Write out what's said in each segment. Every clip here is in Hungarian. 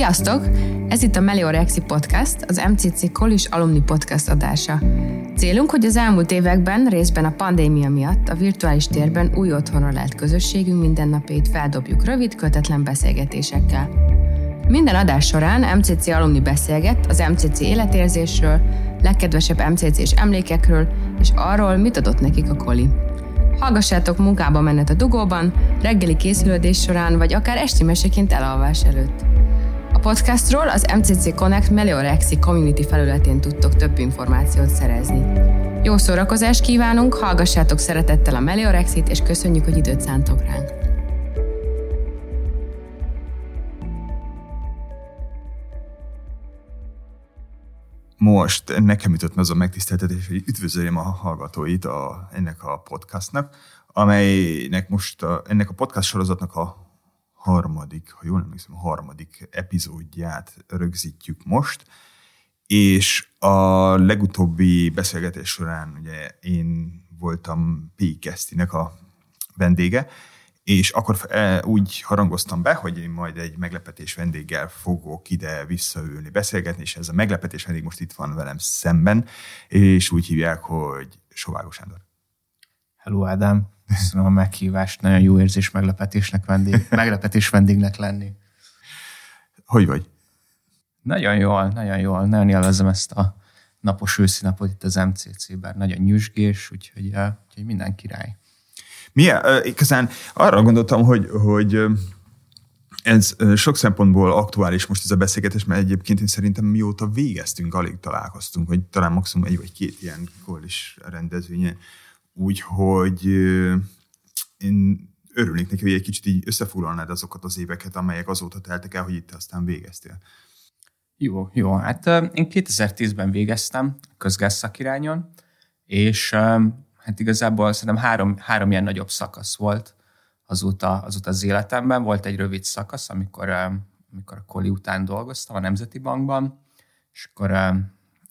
Sziasztok! Ez itt a Meliorexi Podcast, az MCC Kolis Alumni Podcast adása. Célunk, hogy az elmúlt években, részben a pandémia miatt a virtuális térben új otthonra lett közösségünk mindennapjait feldobjuk rövid, kötetlen beszélgetésekkel. Minden adás során MCC alumni beszélget az MCC életérzésről, legkedvesebb MCC-s emlékekről, és arról, mit adott nekik a koli. Hallgassátok munkába menet a dugóban, reggeli készülődés során, vagy akár esti meseként elalvás előtt. Podcastról az MCC Connect Meliorexi community felületén tudtok több információt szerezni. Jó szórakozást kívánunk, hallgassátok szeretettel a Meliorexit, és köszönjük, hogy időt szántok ránk! most nekem jutott az a megtiszteltetés, hogy üdvözöljem a hallgatóit a, ennek a podcastnak, amelynek most a, ennek a podcast sorozatnak a harmadik, ha jól emlékszem, harmadik epizódját rögzítjük most, és a legutóbbi beszélgetés során ugye én voltam P. Kesztinek a vendége, és akkor e, úgy harangoztam be, hogy én majd egy meglepetés vendéggel fogok ide visszaülni, beszélgetni, és ez a meglepetés vendég most itt van velem szemben, és úgy hívják, hogy Sovágos Sándor. Hello Ádám, köszönöm a meghívást, nagyon jó érzés meglepetésnek vendég, meglepetés vendégnek lenni. Hogy vagy? Nagyon jól, nagyon jól, nagyon élvezem ezt a napos őszi napot itt az MCC-ben, nagyon nyüzsgés, úgyhogy, úgyhogy minden király. Milyen, igazán arra gondoltam, hogy, hogy ez sok szempontból aktuális most ez a beszélgetés, mert egyébként én szerintem mióta végeztünk, alig találkoztunk, vagy talán maximum egy vagy két ilyen is rendezvényen. Úgyhogy én örülnék neki, hogy egy kicsit így összefoglalnád azokat az éveket, amelyek azóta teltek el, hogy itt aztán végeztél. Jó, jó. Hát én 2010-ben végeztem közgázzakirányon, és hát igazából szerintem három, három ilyen nagyobb szakasz volt azóta, azóta az életemben. Volt egy rövid szakasz, amikor, amikor a Koli után dolgoztam a Nemzeti Bankban, és akkor...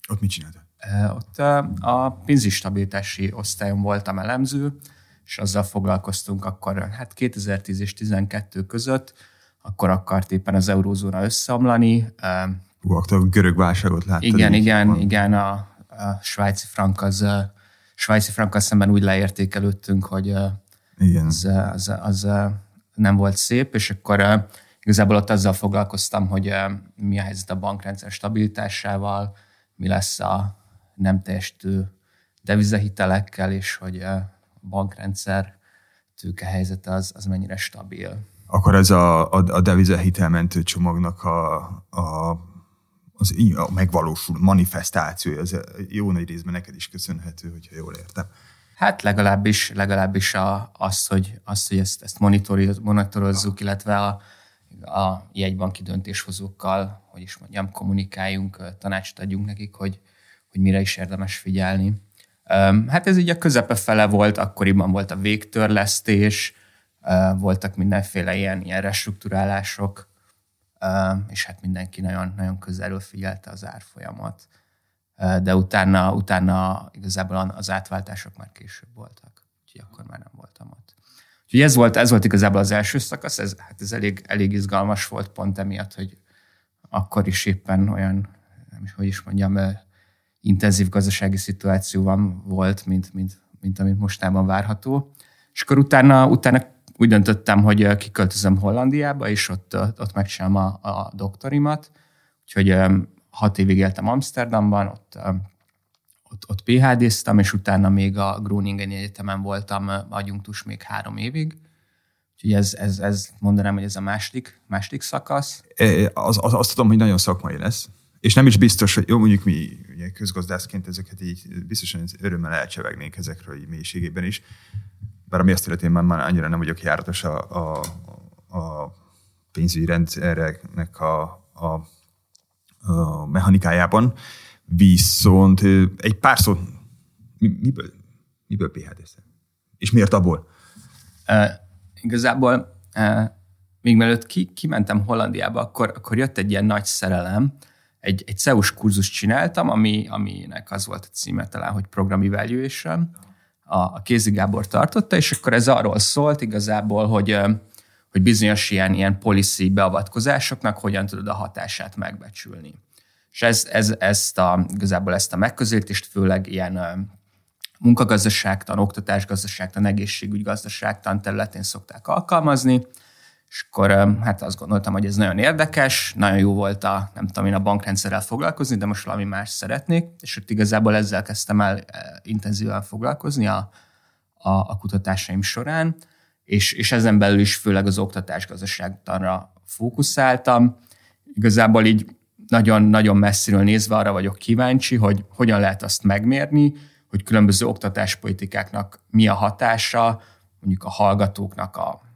Ott mit csináltál? Ott a pénzistabilitási osztályon voltam elemző, és azzal foglalkoztunk akkor, hát 2010 és 2012 között, akkor akart éppen az eurózóna összeomlani. Hú, akkor a görög válságot láttad. Igen, igen, van. igen, a, a svájci frank az svájci frankkal szemben úgy leértékelődtünk, hogy Igen. Az, az, az, nem volt szép, és akkor igazából ott azzal foglalkoztam, hogy mi a helyzet a bankrendszer stabilitásával, mi lesz a nem teljesítő devizahitelekkel, és hogy a bankrendszer tőke helyzete az, az mennyire stabil. Akkor ez a, a, a devizahitelmentő csomagnak a, a az a megvalósul manifestációja, az jó nagy részben neked is köszönhető, hogyha jól értem. Hát legalábbis, legalábbis a, az, hogy, az, hogy ezt, ezt monitorozzuk, illetve a, a jegybanki döntéshozókkal, hogy is mondjam, kommunikáljunk, tanácsot adjunk nekik, hogy, hogy mire is érdemes figyelni. Hát ez így a közepe fele volt, akkoriban volt a végtörlesztés, voltak mindenféle ilyen, ilyen restruktúrálások, és hát mindenki nagyon, nagyon közelről figyelte az árfolyamat. De utána, utána igazából az átváltások már később voltak, úgyhogy akkor már nem voltam ott. Úgyhogy ez volt, ez volt igazából az első szakasz, ez, hát ez elég, elég izgalmas volt pont emiatt, hogy akkor is éppen olyan, nem is, hogy is mondjam, intenzív gazdasági szituációban volt, mint, mint, mint amit mostában várható. És akkor utána, utána úgy döntöttem, hogy kiköltözöm Hollandiába, és ott, ott megcsinálom a, a doktorimat. Úgyhogy hat évig éltem Amsterdamban, ott, ott, ott PhD-ztem, és utána még a Groningen Egyetemen voltam adjunktus még három évig. Úgyhogy ez, ez, ez mondanám, hogy ez a második, második szakasz. Az, az, azt tudom, hogy nagyon szakmai lesz. És nem is biztos, hogy jó, mondjuk mi ugye közgazdászként ezeket így biztosan örömmel elcsevegnénk ezekről így mélységében is. Bár a mi asztaletén már, már annyira nem vagyok járatos a, a, a pénzügyi rendszereknek a, a, a mechanikájában, viszont egy pár szó, mi, miből, miből phd És miért abból? Uh, igazából uh, még mielőtt ki, kimentem Hollandiába, akkor, akkor jött egy ilyen nagy szerelem, egy, egy CEUS kurzus csináltam, ami, aminek az volt a címe talán, hogy Program Evaluation, a, a Kézi Gábor tartotta, és akkor ez arról szólt igazából, hogy, hogy bizonyos ilyen, ilyen policy beavatkozásoknak hogyan tudod a hatását megbecsülni. És ez, ez, ezt a, igazából ezt a megközelítést főleg ilyen munkagazdaságtan, oktatásgazdaságtan, egészségügygazdaságtan területén szokták alkalmazni, és akkor hát azt gondoltam, hogy ez nagyon érdekes, nagyon jó volt a, nem tudom én, a bankrendszerrel foglalkozni, de most valami más szeretnék, és ott igazából ezzel kezdtem el intenzíven foglalkozni a, a, a kutatásaim során, és, és ezen belül is főleg az oktatásgazdaságtanra fókuszáltam. Igazából így nagyon-nagyon messziről nézve arra vagyok kíváncsi, hogy hogyan lehet azt megmérni, hogy különböző oktatáspolitikáknak mi a hatása, mondjuk a hallgatóknak a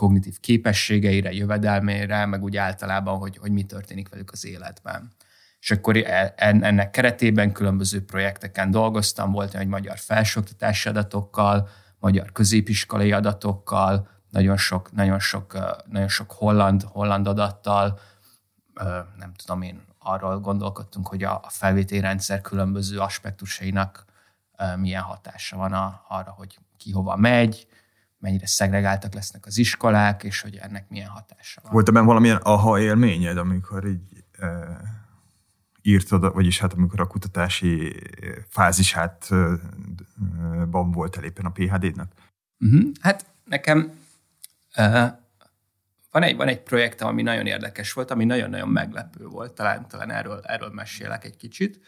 kognitív képességeire, jövedelmére, meg úgy általában, hogy, hogy mi történik velük az életben. És akkor e, ennek keretében különböző projekteken dolgoztam, volt egy magyar felsőoktatási adatokkal, magyar középiskolai adatokkal, nagyon sok, nagyon sok, nagyon sok holland, holland adattal, nem tudom én, arról gondolkodtunk, hogy a felvételi rendszer különböző aspektusainak milyen hatása van arra, hogy ki hova megy, mennyire szegregáltak lesznek az iskolák, és hogy ennek milyen hatása van. Volt ebben valamilyen aha élményed, amikor így e, írtad, vagyis hát amikor a kutatási fázisátban volt éppen a PHD-nak? Uh-huh. Mhm. Hát nekem uh, van egy, van egy projektem, ami nagyon érdekes volt, ami nagyon-nagyon meglepő volt, talán, talán erről, erről mesélek egy kicsit.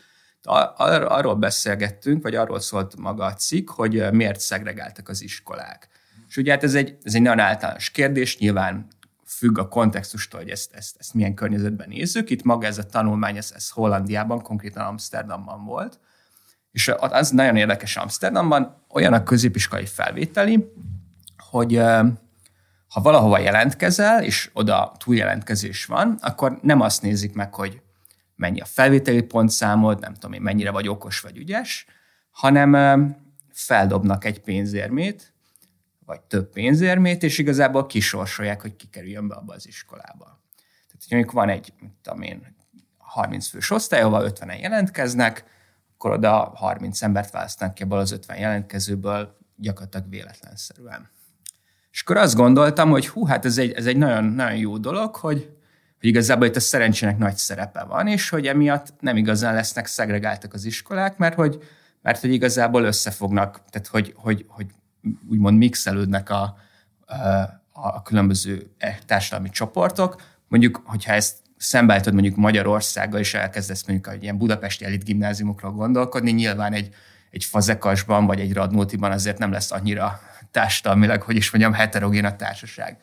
Ar- arról beszélgettünk, vagy arról szólt maga a cikk, hogy miért szegregáltak az iskolák. És ugye hát ez egy, ez egy nagyon általános kérdés, nyilván függ a kontextustól, hogy ezt, ezt, ezt milyen környezetben nézzük. Itt maga ez a tanulmány, ez, ez Hollandiában, konkrétan Amsterdamban volt. És az nagyon érdekes Amsterdamban, olyan a középiskolai felvételi, hogy ha valahova jelentkezel, és oda túljelentkezés van, akkor nem azt nézik meg, hogy mennyi a felvételi pontszámod, nem tudom én, mennyire vagy okos vagy ügyes, hanem feldobnak egy pénzérmét, vagy több pénzérmét, és igazából kisorsolják, hogy kikerüljön be abba az iskolába. Tehát, hogy mondjuk van egy, mit tudom én, 30 fős osztály, ahol 50-en jelentkeznek, akkor oda 30 embert választanak ki ebből az 50 jelentkezőből gyakorlatilag véletlenszerűen. És akkor azt gondoltam, hogy hú, hát ez egy, ez egy nagyon, nagyon jó dolog, hogy, hogy igazából itt a szerencsének nagy szerepe van, és hogy emiatt nem igazán lesznek szegregáltak az iskolák, mert hogy, mert hogy igazából összefognak, tehát hogy, hogy, hogy úgymond mixelődnek a, a különböző e, társadalmi csoportok. Mondjuk, hogyha ezt szembeállítod mondjuk Magyarországgal, és elkezdesz mondjuk egy ilyen budapesti elit gimnáziumokról gondolkodni, nyilván egy, egy fazekasban vagy egy radnótiban azért nem lesz annyira társadalmilag, hogy is mondjam, heterogén a társaság.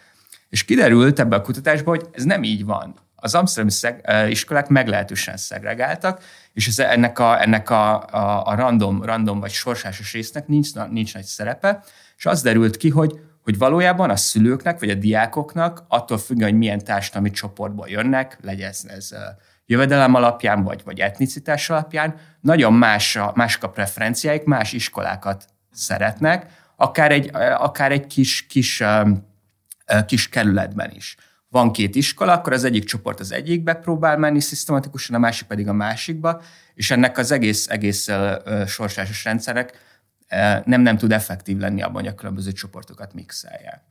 És kiderült ebbe a kutatásban, hogy ez nem így van. Az amsterdami szeg- iskolák meglehetősen szegregáltak, és ez, ennek, a, ennek a, a, a random, random vagy sorsásos résznek nincs, nincs nagy szerepe, és az derült ki, hogy, hogy valójában a szülőknek vagy a diákoknak attól függően, hogy milyen társadalmi csoportból jönnek, legyen ez, jövedelem alapján vagy, vagy etnicitás alapján, nagyon más a, mások a preferenciáik, más iskolákat szeretnek, akár egy, akár egy kis, kis, kis kerületben is van két iskola, akkor az egyik csoport az egyikbe próbál menni szisztematikusan, a másik pedig a másikba, és ennek az egész, egész uh, sorsásos rendszerek nem, nem tud effektív lenni abban, hogy a különböző csoportokat mixelje.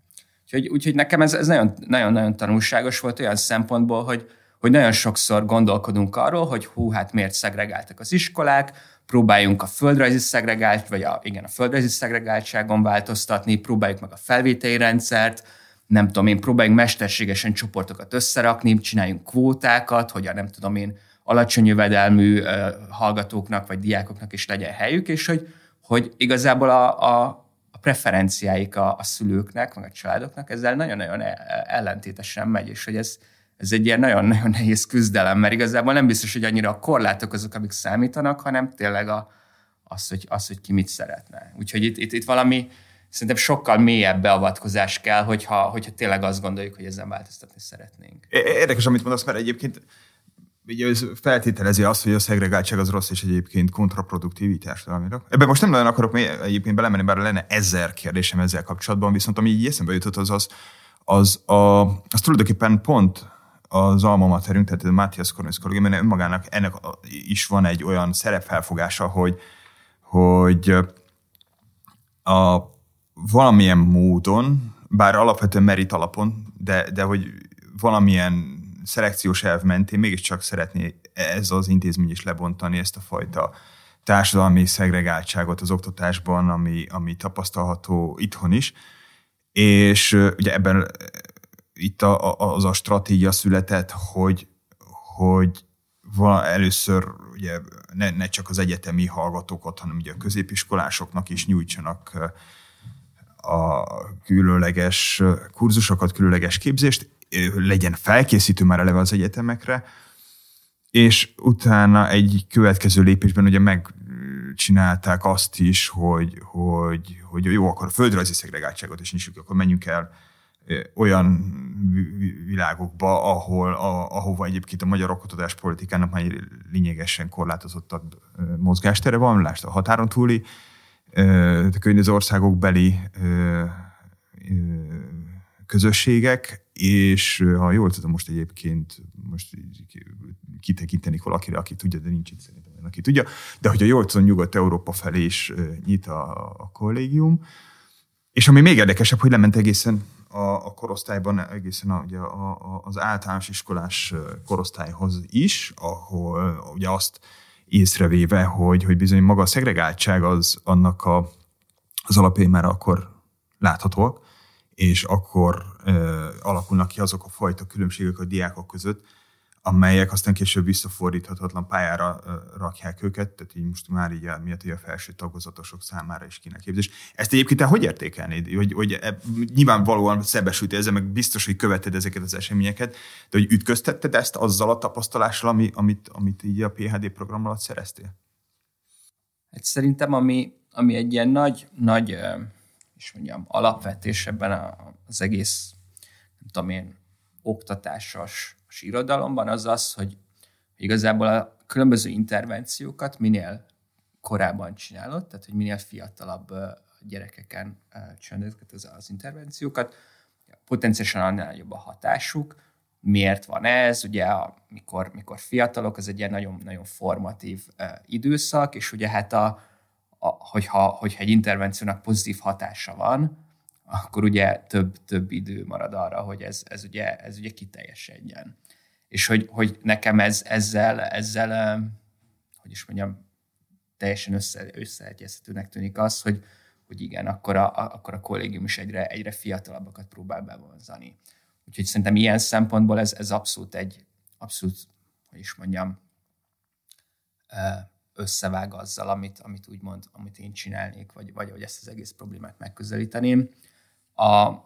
Úgyhogy, úgyhogy nekem ez, ez nagyon, nagyon, nagyon tanulságos volt olyan szempontból, hogy, hogy nagyon sokszor gondolkodunk arról, hogy hú, hát miért szegregáltak az iskolák, próbáljunk a földrajzi szegregált, vagy a, igen, a földrajzi szegregáltságon változtatni, próbáljuk meg a felvételi rendszert, nem tudom én, próbáljunk mesterségesen csoportokat összerakni, csináljunk kvótákat, hogy a nem tudom én, alacsony jövedelmű hallgatóknak vagy diákoknak is legyen helyük, és hogy, hogy igazából a, a, a preferenciáik a, a szülőknek, meg a családoknak ezzel nagyon-nagyon e, ellentétesen megy, és hogy ez, ez egy ilyen nagyon-nagyon nehéz küzdelem, mert igazából nem biztos, hogy annyira a korlátok azok, amik számítanak, hanem tényleg a, az, hogy, az, hogy ki mit szeretne. Úgyhogy itt, itt, itt valami, szerintem sokkal mélyebb beavatkozás kell, hogyha, hogyha tényleg azt gondoljuk, hogy ezen változtatni szeretnénk. Érdekes, amit mondasz, mert egyébként ugye ez feltételezi azt, hogy a szegregáltság az rossz, és egyébként kontraproduktív társadalmilag. Ebben most nem nagyon akarok egyébként belemenni, bár lenne ezer kérdésem ezzel kapcsolatban, viszont ami így eszembe jutott, az az, az, a, az tulajdonképpen pont az alma materünk, tehát a Matthias Cornelius kollégium, önmagának ennek is van egy olyan szerepfelfogása, hogy, hogy a valamilyen módon, bár alapvetően merit alapon, de, de hogy valamilyen szelekciós elv mentén mégiscsak szeretné ez az intézmény is lebontani ezt a fajta társadalmi szegregáltságot az oktatásban, ami, ami tapasztalható itthon is. És ugye ebben itt a, a, az a stratégia született, hogy, hogy van először ugye ne, ne csak az egyetemi hallgatókat, hanem ugye a középiskolásoknak is nyújtsanak a különleges kurzusokat, különleges képzést, legyen felkészítő már eleve az egyetemekre, és utána egy következő lépésben ugye megcsinálták azt is, hogy, hogy, hogy jó, akkor a földrajzi szegregáltságot is nyissuk, akkor menjünk el olyan világokba, ahol, a, ahova egyébként a magyar oktatáspolitikának már lényegesen korlátozottabb mozgástere van, lásd a határon túli környező országok beli közösségek, és ha jól tudom, most egyébként most kitekintenik valakire, aki tudja, de nincs itt szerintem, aki tudja, de hogyha jól tudom, Nyugat-Európa felé is nyit a, a kollégium, és ami még érdekesebb, hogy lement egészen a, a korosztályban, egészen a, ugye a, a, az általános iskolás korosztályhoz is, ahol ugye azt észrevéve, hogy, hogy bizony maga a szegregáltság az annak a, az alapjai már akkor láthatóak, és akkor ö, alakulnak ki azok a fajta különbségek a diákok között, amelyek aztán később visszafordíthatatlan pályára rakják őket, tehát így most már így miatt hogy a felső tagozatosok számára is kéne képzés. Ezt egyébként te hogy értékelnéd? Hogy, hogy e, nyilvánvalóan szembesülti ezzel, meg biztos, hogy követed ezeket az eseményeket, de hogy ütköztetted ezt azzal a tapasztalással, ami, amit, amit így a PHD program alatt szereztél? Hát szerintem, ami, ami egy ilyen nagy, nagy és mondjam, alapvetés ebben az egész, nem tudom én, oktatásos irodalomban az az, hogy igazából a különböző intervenciókat minél korábban csinálod, tehát hogy minél fiatalabb gyerekeken csinálod az, az intervenciókat, potenciálisan annál jobb a hatásuk. Miért van ez? Ugye, mikor, mikor fiatalok, az egy ilyen nagyon, nagyon formatív időszak, és ugye hát a, a, hogyha, hogyha egy intervenciónak pozitív hatása van, akkor ugye több, több idő marad arra, hogy ez, ez, ugye, ez ugye kiteljesedjen. És hogy, hogy nekem ez, ezzel, ezzel, hogy is mondjam, teljesen össze, összeegyeztetőnek tűnik az, hogy, hogy igen, akkor a, akkor a kollégium is egyre, egyre fiatalabbakat próbál bevonzani. Úgyhogy szerintem ilyen szempontból ez, ez abszolút egy, abszolút, hogy is mondjam, összevág azzal, amit, amit úgymond, amit én csinálnék, vagy, vagy hogy ezt az egész problémát megközelíteném. A,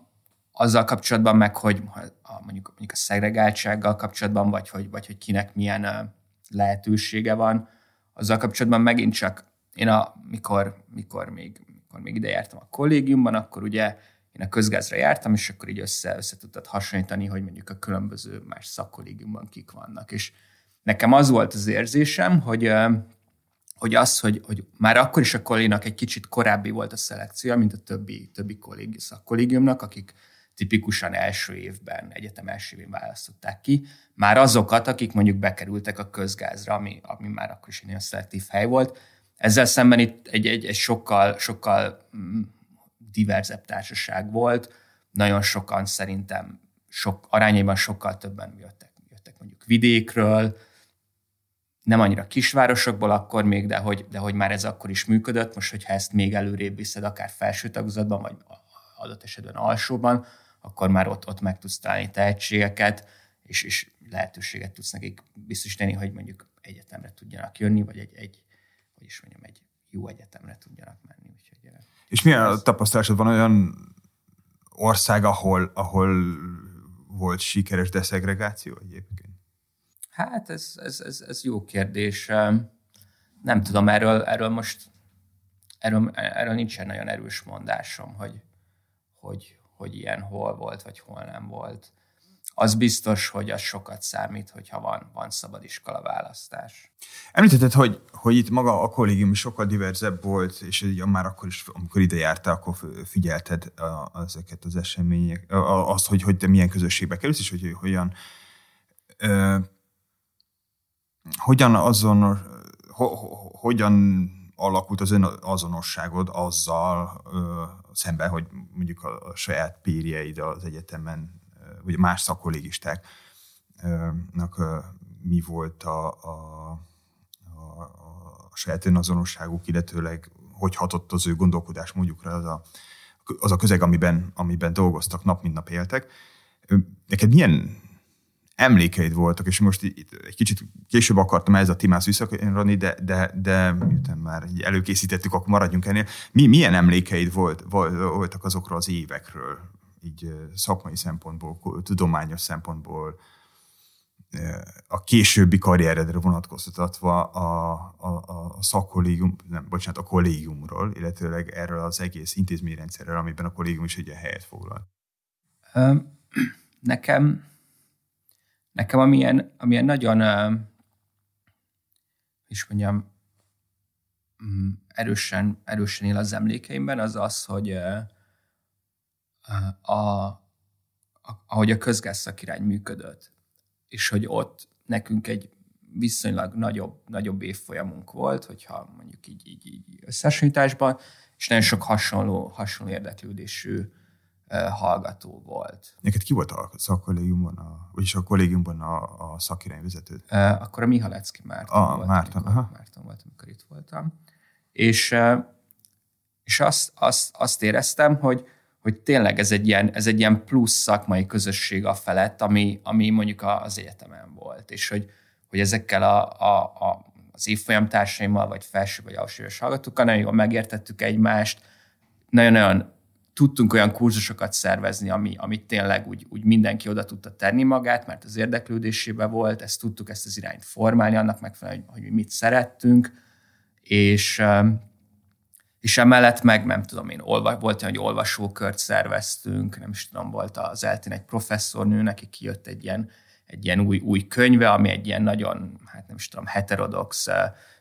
azzal kapcsolatban meg, hogy a, mondjuk, mondjuk a szegregáltsággal kapcsolatban, vagy hogy, vagy hogy kinek milyen lehetősége van, azzal kapcsolatban megint csak én a, mikor, mikor, még, mikor még ide jártam a kollégiumban, akkor ugye én a közgázra jártam, és akkor így össze, össze tudtad hasonlítani, hogy mondjuk a különböző más szakkollégiumban kik vannak. És nekem az volt az érzésem, hogy hogy az, hogy, hogy már akkor is a kollégiumnak egy kicsit korábbi volt a szelekció, mint a többi, többi kollégi, szakkollégiumnak, akik tipikusan első évben, egyetem első évén választották ki, már azokat, akik mondjuk bekerültek a közgázra, ami, ami már akkor is egy nagyon szelektív hely volt. Ezzel szemben itt egy, egy, egy sokkal, sokkal mm, diverzebb társaság volt, nagyon sokan szerintem sok, arányaiban sokkal többen jöttek, jöttek mondjuk vidékről, nem annyira kisvárosokból akkor még, de hogy, de hogy már ez akkor is működött. Most, hogyha ezt még előrébb viszed, akár felső tagozatban, vagy adott esetben alsóban, akkor már ott, ott meg tudsz találni tehetségeket, és, és lehetőséget tudsz nekik biztosítani, hogy mondjuk egyetemre tudjanak jönni, vagy egy, egy hogy is mondjam, egy jó egyetemre tudjanak menni. Úgyhogy, és milyen a tapasztalásod van olyan ország, ahol, ahol volt sikeres deszegregáció egyébként? Hát ez, ez, ez, ez jó kérdés. Nem tudom, erről, erről most erről, erről nincsen nagyon erős mondásom, hogy, hogy, hogy ilyen hol volt, vagy hol nem volt. Az biztos, hogy az sokat számít, hogyha van, van szabad iskola választás. Említetted, hogy, hogy itt maga a kollégium sokkal diverzebb volt, és már akkor is, amikor ide jártál, akkor figyelted a, ezeket az események, azt, hogy, hogy te milyen közösségbe kerülsz, és hogy, hogy hogyan hogyan azon, ho, hogyan alakult az ön azonosságod azzal szemben, hogy mondjuk a, a saját pírjeid az egyetemen vagy más szakkollégistáknak mi volt a, a, a, a saját önazonosságuk, illetőleg hogy hatott az ő gondolkodás mondjukra az a, az a közeg, amiben, amiben dolgoztak, nap mint nap éltek. Neked milyen emlékeid voltak, és most itt egy kicsit később akartam ez a Timász visszakanyarodni, de, de, de miután már így előkészítettük, akkor maradjunk ennél. Mi, milyen emlékeid volt, voltak azokról az évekről, így szakmai szempontból, tudományos szempontból, a későbbi karrieredre vonatkoztatva a, a, a szakkollégium, nem, bocsánat, a kollégiumról, illetőleg erről az egész intézményrendszerről, amiben a kollégium is egy helyet foglal. Nekem Nekem amilyen, amilyen nagyon, uh, is mondjam, um, erősen, erősen él az emlékeimben, az az, hogy uh, a, a, ahogy a közgázszakirány működött, és hogy ott nekünk egy viszonylag nagyobb, nagyobb évfolyamunk volt, hogyha mondjuk így, így, így összehasonlításban, és nagyon sok hasonló, hasonló érdeklődésű hallgató volt. Neked ki volt a szakkollégiumban, a, vagyis a kollégiumban a, a szakirányvezető? Akkor a Mihalecki Márton a, volt. Márton, amikor, Márton volt, amikor itt voltam. És, és azt, azt, azt éreztem, hogy, hogy tényleg ez egy, ilyen, ez egy ilyen plusz szakmai közösség a felett, ami, ami mondjuk az egyetemen volt, és hogy, hogy ezekkel a, a, a, az évfolyam társaimmal, vagy felső vagy alsó hallgatókkal nagyon jól megértettük egymást, nagyon-nagyon tudtunk olyan kurzusokat szervezni, ami, amit tényleg úgy, úgy mindenki oda tudta tenni magát, mert az érdeklődésében volt, ezt tudtuk ezt az irányt formálni, annak megfelelően, hogy, hogy mi mit szerettünk, és, um, és emellett meg, nem tudom én, olva, volt olyan, hogy olvasókört szerveztünk, nem is tudom, volt az eltén egy professzornő, neki kijött egy ilyen, egy ilyen új, új könyve, ami egy ilyen nagyon, hát nem is tudom, heterodox uh,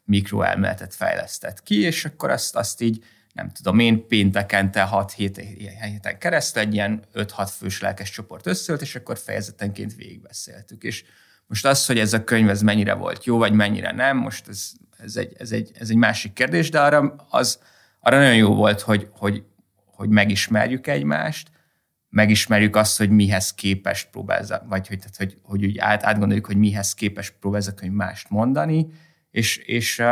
mikroelméletet fejlesztett ki, és akkor azt, azt így nem tudom én, péntekente 6 héten keresztül egy ilyen 5-6 fős lelkes csoport összeült, és akkor fejezetenként végigbeszéltük. És most az, hogy ez a könyv ez mennyire volt jó, vagy mennyire nem, most ez, ez, egy, ez, egy, ez egy másik kérdés, de arra, az, arra nagyon jó volt, hogy, hogy, hogy megismerjük egymást, megismerjük azt, hogy mihez képes próbálza, vagy hogy, tehát, hogy, hogy úgy át, átgondoljuk, hogy mihez képes próbálza könyv mást mondani, és, és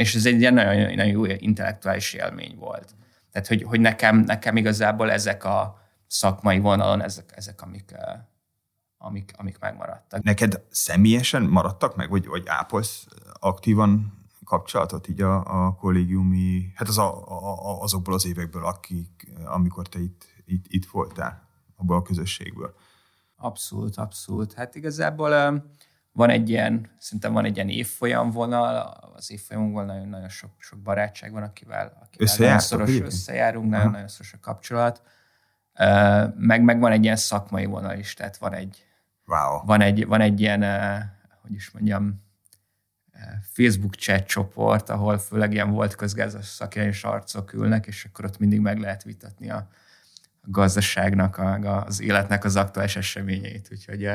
és ez egy ilyen nagyon, nagyon jó intellektuális élmény volt. Tehát, hogy, hogy nekem, nekem igazából ezek a szakmai vonalon, ezek, ezek amik, amik, amik megmaradtak. Neked személyesen maradtak meg, vagy, vagy ápolsz aktívan kapcsolatot így a, a kollégiumi, hát az a, a, azokból az évekből, akik, amikor te itt, itt, itt voltál, abból a közösségből? Abszolút, abszolút. Hát igazából van egy ilyen, szerintem van egy ilyen évfolyam vonal, az évfolyamunkban nagyon, nagyon sok, sok barátság van, akivel, akivel nagyon szoros így? összejárunk, nagyon, nagyon szoros a kapcsolat. Meg, meg van egy ilyen szakmai vonal is, tehát van egy, wow. van egy, van egy ilyen, hogy is mondjam, Facebook chat csoport, ahol főleg ilyen volt közgázas szakirányos arcok ülnek, és akkor ott mindig meg lehet vitatni a, a gazdaságnak, a, az életnek az aktuális eseményeit. Úgyhogy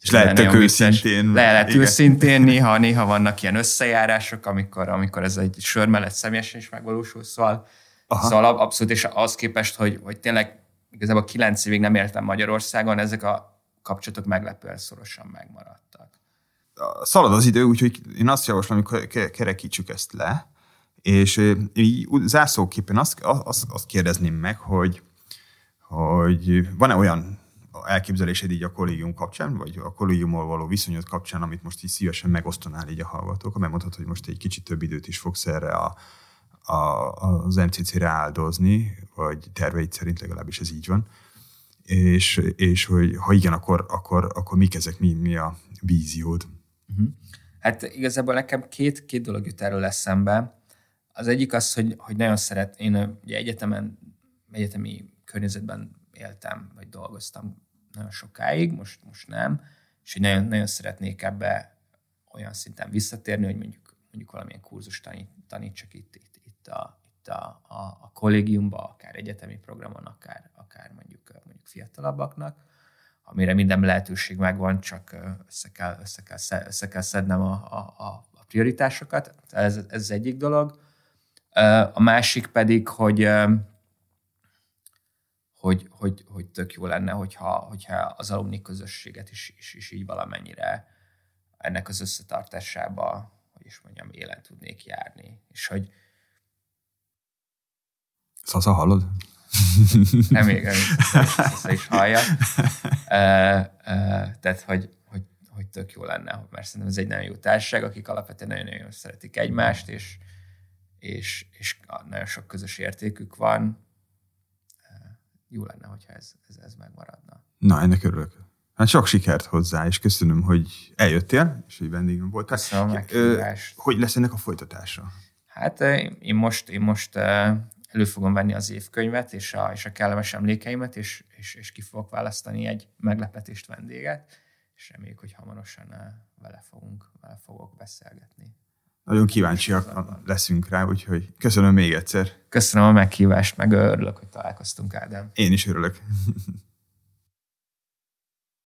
és lehettek őszintén. Le lehet igen. őszintén, néha, néha vannak ilyen összejárások, amikor, amikor ez egy sör mellett személyesen is megvalósul, szóval, szóval abszolút, és az képest, hogy, hogy tényleg igazából kilenc évig nem éltem Magyarországon, ezek a kapcsolatok meglepően szorosan megmaradtak. Szalad az idő, úgyhogy én azt javaslom, hogy kerekítsük ezt le, és így zászlóképpen azt, azt, azt kérdezném meg, hogy, hogy van-e olyan elképzelésed így a kollégium kapcsán, vagy a kollégiummal való viszonyod kapcsán, amit most így szívesen megosztanál így a hallgatók, mert mondhatod, hogy most egy kicsit több időt is fogsz erre a, a, az MCC-re áldozni, vagy terveid szerint legalábbis ez így van, és, és hogy ha igen, akkor, akkor, akkor mik ezek, mi, mi a víziód? Uh-huh. Hát igazából nekem két, két dolog jut erről eszembe. Az egyik az, hogy, hogy nagyon szeret, én ugye egyetemen, egyetemi környezetben éltem, vagy dolgoztam nagyon sokáig, most, most nem, és hogy nagyon, nagyon szeretnék ebbe olyan szinten visszatérni, hogy mondjuk, mondjuk valamilyen kurzus tanít, tanítsak itt, itt, itt, a, itt a, a, a kollégiumban, akár egyetemi programon, akár, akár mondjuk, mondjuk fiatalabbaknak, amire minden lehetőség megvan, csak össze kell, össze kell, össze kell szednem a, a, a prioritásokat. Ez, ez egyik dolog. A másik pedig, hogy hogy, hogy, hogy tök jó lenne, hogyha, hogyha az alumni közösséget is, is, is így valamennyire ennek az összetartásába, hogy is mondjam, élen tudnék járni. És hogy... Szasza, hallod? Remélem, hogy is hallja. Tehát, hogy, hogy, hogy tök jó lenne, mert szerintem ez egy nagyon jó társaság, akik alapvetően nagyon-nagyon szeretik egymást, és, és, és nagyon sok közös értékük van. Jó lenne, hogyha ez, ez, ez megmaradna. Na, ennek örülök. Hát sok sikert hozzá, és köszönöm, hogy eljöttél, és hogy vendégünk voltál. Köszönöm meghívást. Hogy lesz ennek a folytatása? Hát én most, én most elő fogom venni az évkönyvet és a, és a kellemes emlékeimet, és, és, és ki fogok választani egy meglepetést vendéget, és reméljük, hogy hamarosan vele, fogunk, vele fogok beszélgetni. Nagyon kíváncsiak leszünk rá, úgyhogy köszönöm még egyszer. Köszönöm a meghívást, meg örülök, hogy találkoztunk, Ádám. Én is örülök.